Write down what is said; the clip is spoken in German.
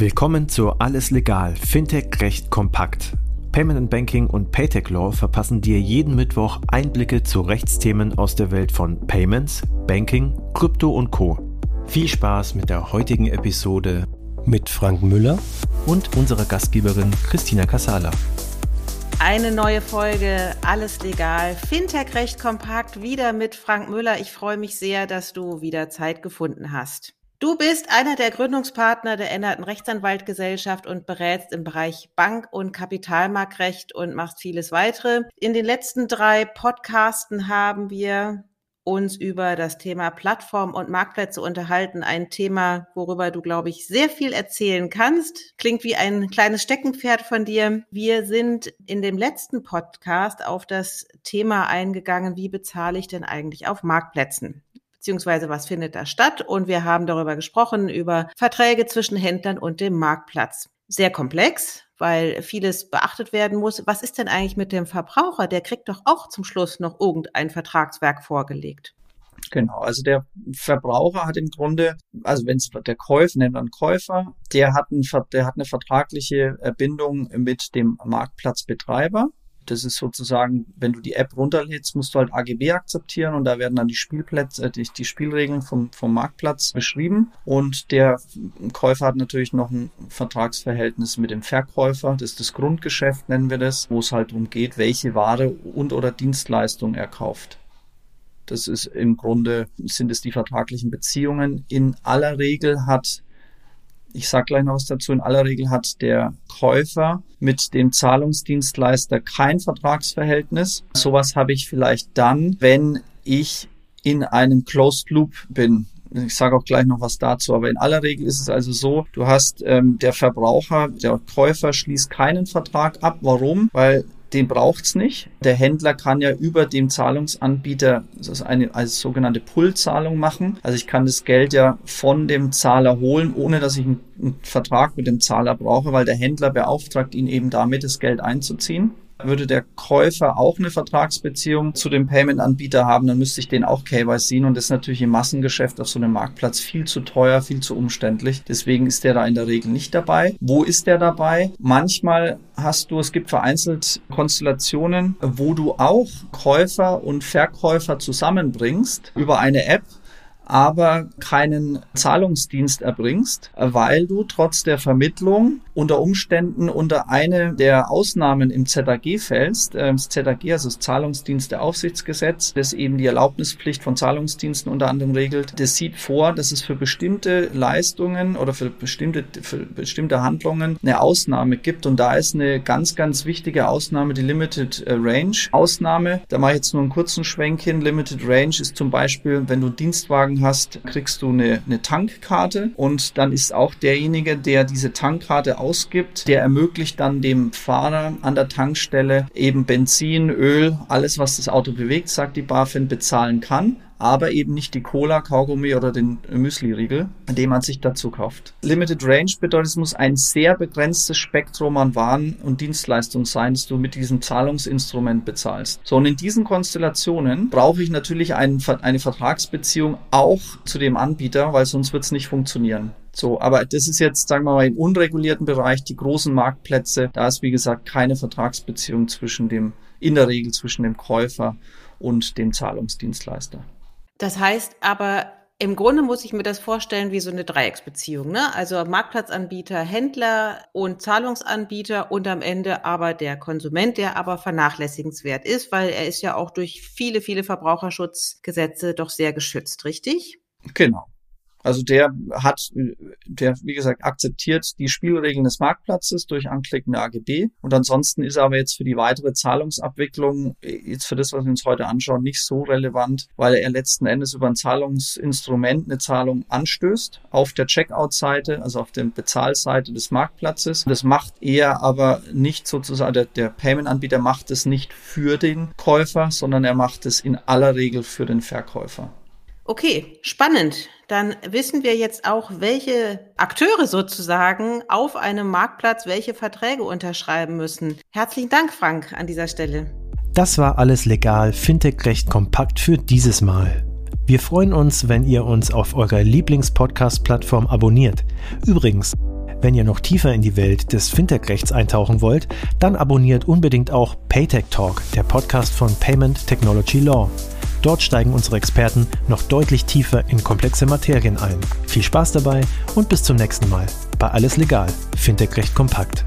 Willkommen zu Alles Legal, Fintech Recht kompakt. Payment and Banking und Paytech Law verpassen dir jeden Mittwoch Einblicke zu Rechtsthemen aus der Welt von Payments, Banking, Krypto und Co. Viel Spaß mit der heutigen Episode mit Frank Müller und unserer Gastgeberin Christina Casala. Eine neue Folge, alles legal, Fintech recht kompakt, wieder mit Frank Müller. Ich freue mich sehr, dass du wieder Zeit gefunden hast. Du bist einer der Gründungspartner der änderten Rechtsanwaltgesellschaft und berätst im Bereich Bank- und Kapitalmarktrecht und machst vieles weitere. In den letzten drei Podcasten haben wir uns über das Thema Plattform und Marktplätze unterhalten. Ein Thema, worüber du, glaube ich, sehr viel erzählen kannst. Klingt wie ein kleines Steckenpferd von dir. Wir sind in dem letzten Podcast auf das Thema eingegangen, wie bezahle ich denn eigentlich auf Marktplätzen? Beziehungsweise was findet da statt. Und wir haben darüber gesprochen, über Verträge zwischen Händlern und dem Marktplatz. Sehr komplex, weil vieles beachtet werden muss. Was ist denn eigentlich mit dem Verbraucher? Der kriegt doch auch zum Schluss noch irgendein Vertragswerk vorgelegt. Genau, also der Verbraucher hat im Grunde, also wenn es der Käufer nennt man Käufer, der hat, ein, der hat eine vertragliche Bindung mit dem Marktplatzbetreiber. Das ist sozusagen, wenn du die App runterlädst, musst du halt AGB akzeptieren und da werden dann die Spielplätze, äh, die, die Spielregeln vom, vom Marktplatz beschrieben. Und der Käufer hat natürlich noch ein Vertragsverhältnis mit dem Verkäufer. Das ist das Grundgeschäft, nennen wir das, wo es halt darum geht, welche Ware und oder Dienstleistung er kauft. Das ist im Grunde, sind es die vertraglichen Beziehungen. In aller Regel hat ich sage gleich noch was dazu. In aller Regel hat der Käufer mit dem Zahlungsdienstleister kein Vertragsverhältnis. Sowas habe ich vielleicht dann, wenn ich in einem Closed Loop bin. Ich sage auch gleich noch was dazu, aber in aller Regel ist es also so, du hast ähm, der Verbraucher, der Käufer schließt keinen Vertrag ab. Warum? Weil den braucht's nicht. Der Händler kann ja über dem Zahlungsanbieter eine als sogenannte Pull-Zahlung machen. Also ich kann das Geld ja von dem Zahler holen, ohne dass ich einen, einen Vertrag mit dem Zahler brauche, weil der Händler beauftragt ihn eben damit, das Geld einzuziehen. Würde der Käufer auch eine Vertragsbeziehung zu dem Payment-Anbieter haben, dann müsste ich den auch KYC und das ist natürlich im Massengeschäft auf so einem Marktplatz viel zu teuer, viel zu umständlich. Deswegen ist der da in der Regel nicht dabei. Wo ist der dabei? Manchmal hast du, es gibt vereinzelt Konstellationen, wo du auch Käufer und Verkäufer zusammenbringst über eine App, aber keinen Zahlungsdienst erbringst, weil du trotz der Vermittlung unter Umständen unter eine der Ausnahmen im ZAG fällst. Ähm, das ZAG, also das Zahlungsdiensteaufsichtsgesetz, das eben die Erlaubnispflicht von Zahlungsdiensten unter anderem regelt, das sieht vor, dass es für bestimmte Leistungen oder für bestimmte, für bestimmte Handlungen eine Ausnahme gibt. Und da ist eine ganz, ganz wichtige Ausnahme die Limited äh, Range Ausnahme. Da mache ich jetzt nur einen kurzen Schwenk hin. Limited Range ist zum Beispiel, wenn du Dienstwagen hast, kriegst du eine, eine Tankkarte. Und dann ist auch derjenige, der diese Tankkarte aus ausgibt, der ermöglicht dann dem Fahrer an der Tankstelle eben Benzin, Öl, alles was das Auto bewegt, sagt die BaFin, bezahlen kann aber eben nicht die Cola, Kaugummi oder den Müsli-Riegel, den man sich dazu kauft. Limited Range bedeutet, es muss ein sehr begrenztes Spektrum an Waren und Dienstleistungen sein, das du mit diesem Zahlungsinstrument bezahlst. So, und in diesen Konstellationen brauche ich natürlich einen, eine Vertragsbeziehung auch zu dem Anbieter, weil sonst wird es nicht funktionieren. So, aber das ist jetzt, sagen wir mal, im unregulierten Bereich, die großen Marktplätze, da ist wie gesagt keine Vertragsbeziehung zwischen dem, in der Regel zwischen dem Käufer und dem Zahlungsdienstleister. Das heißt aber, im Grunde muss ich mir das vorstellen wie so eine Dreiecksbeziehung, ne? Also Marktplatzanbieter, Händler und Zahlungsanbieter und am Ende aber der Konsument, der aber vernachlässigenswert ist, weil er ist ja auch durch viele, viele Verbraucherschutzgesetze doch sehr geschützt, richtig? Genau. Also der hat, der, wie gesagt, akzeptiert die Spielregeln des Marktplatzes durch Anklicken der AGB. Und ansonsten ist er aber jetzt für die weitere Zahlungsabwicklung, jetzt für das, was wir uns heute anschauen, nicht so relevant, weil er letzten Endes über ein Zahlungsinstrument eine Zahlung anstößt auf der Checkout-Seite, also auf der Bezahlseite des Marktplatzes. Das macht er aber nicht sozusagen, der, der Payment-Anbieter macht es nicht für den Käufer, sondern er macht es in aller Regel für den Verkäufer. Okay, spannend. Dann wissen wir jetzt auch, welche Akteure sozusagen auf einem Marktplatz welche Verträge unterschreiben müssen. Herzlichen Dank, Frank, an dieser Stelle. Das war alles legal, Fintech recht kompakt für dieses Mal. Wir freuen uns, wenn ihr uns auf eurer Lieblingspodcast-Plattform abonniert. Übrigens, Wenn ihr noch tiefer in die Welt des Fintech-Rechts eintauchen wollt, dann abonniert unbedingt auch Paytech Talk, der Podcast von Payment Technology Law. Dort steigen unsere Experten noch deutlich tiefer in komplexe Materien ein. Viel Spaß dabei und bis zum nächsten Mal bei Alles Legal, Fintech Recht kompakt.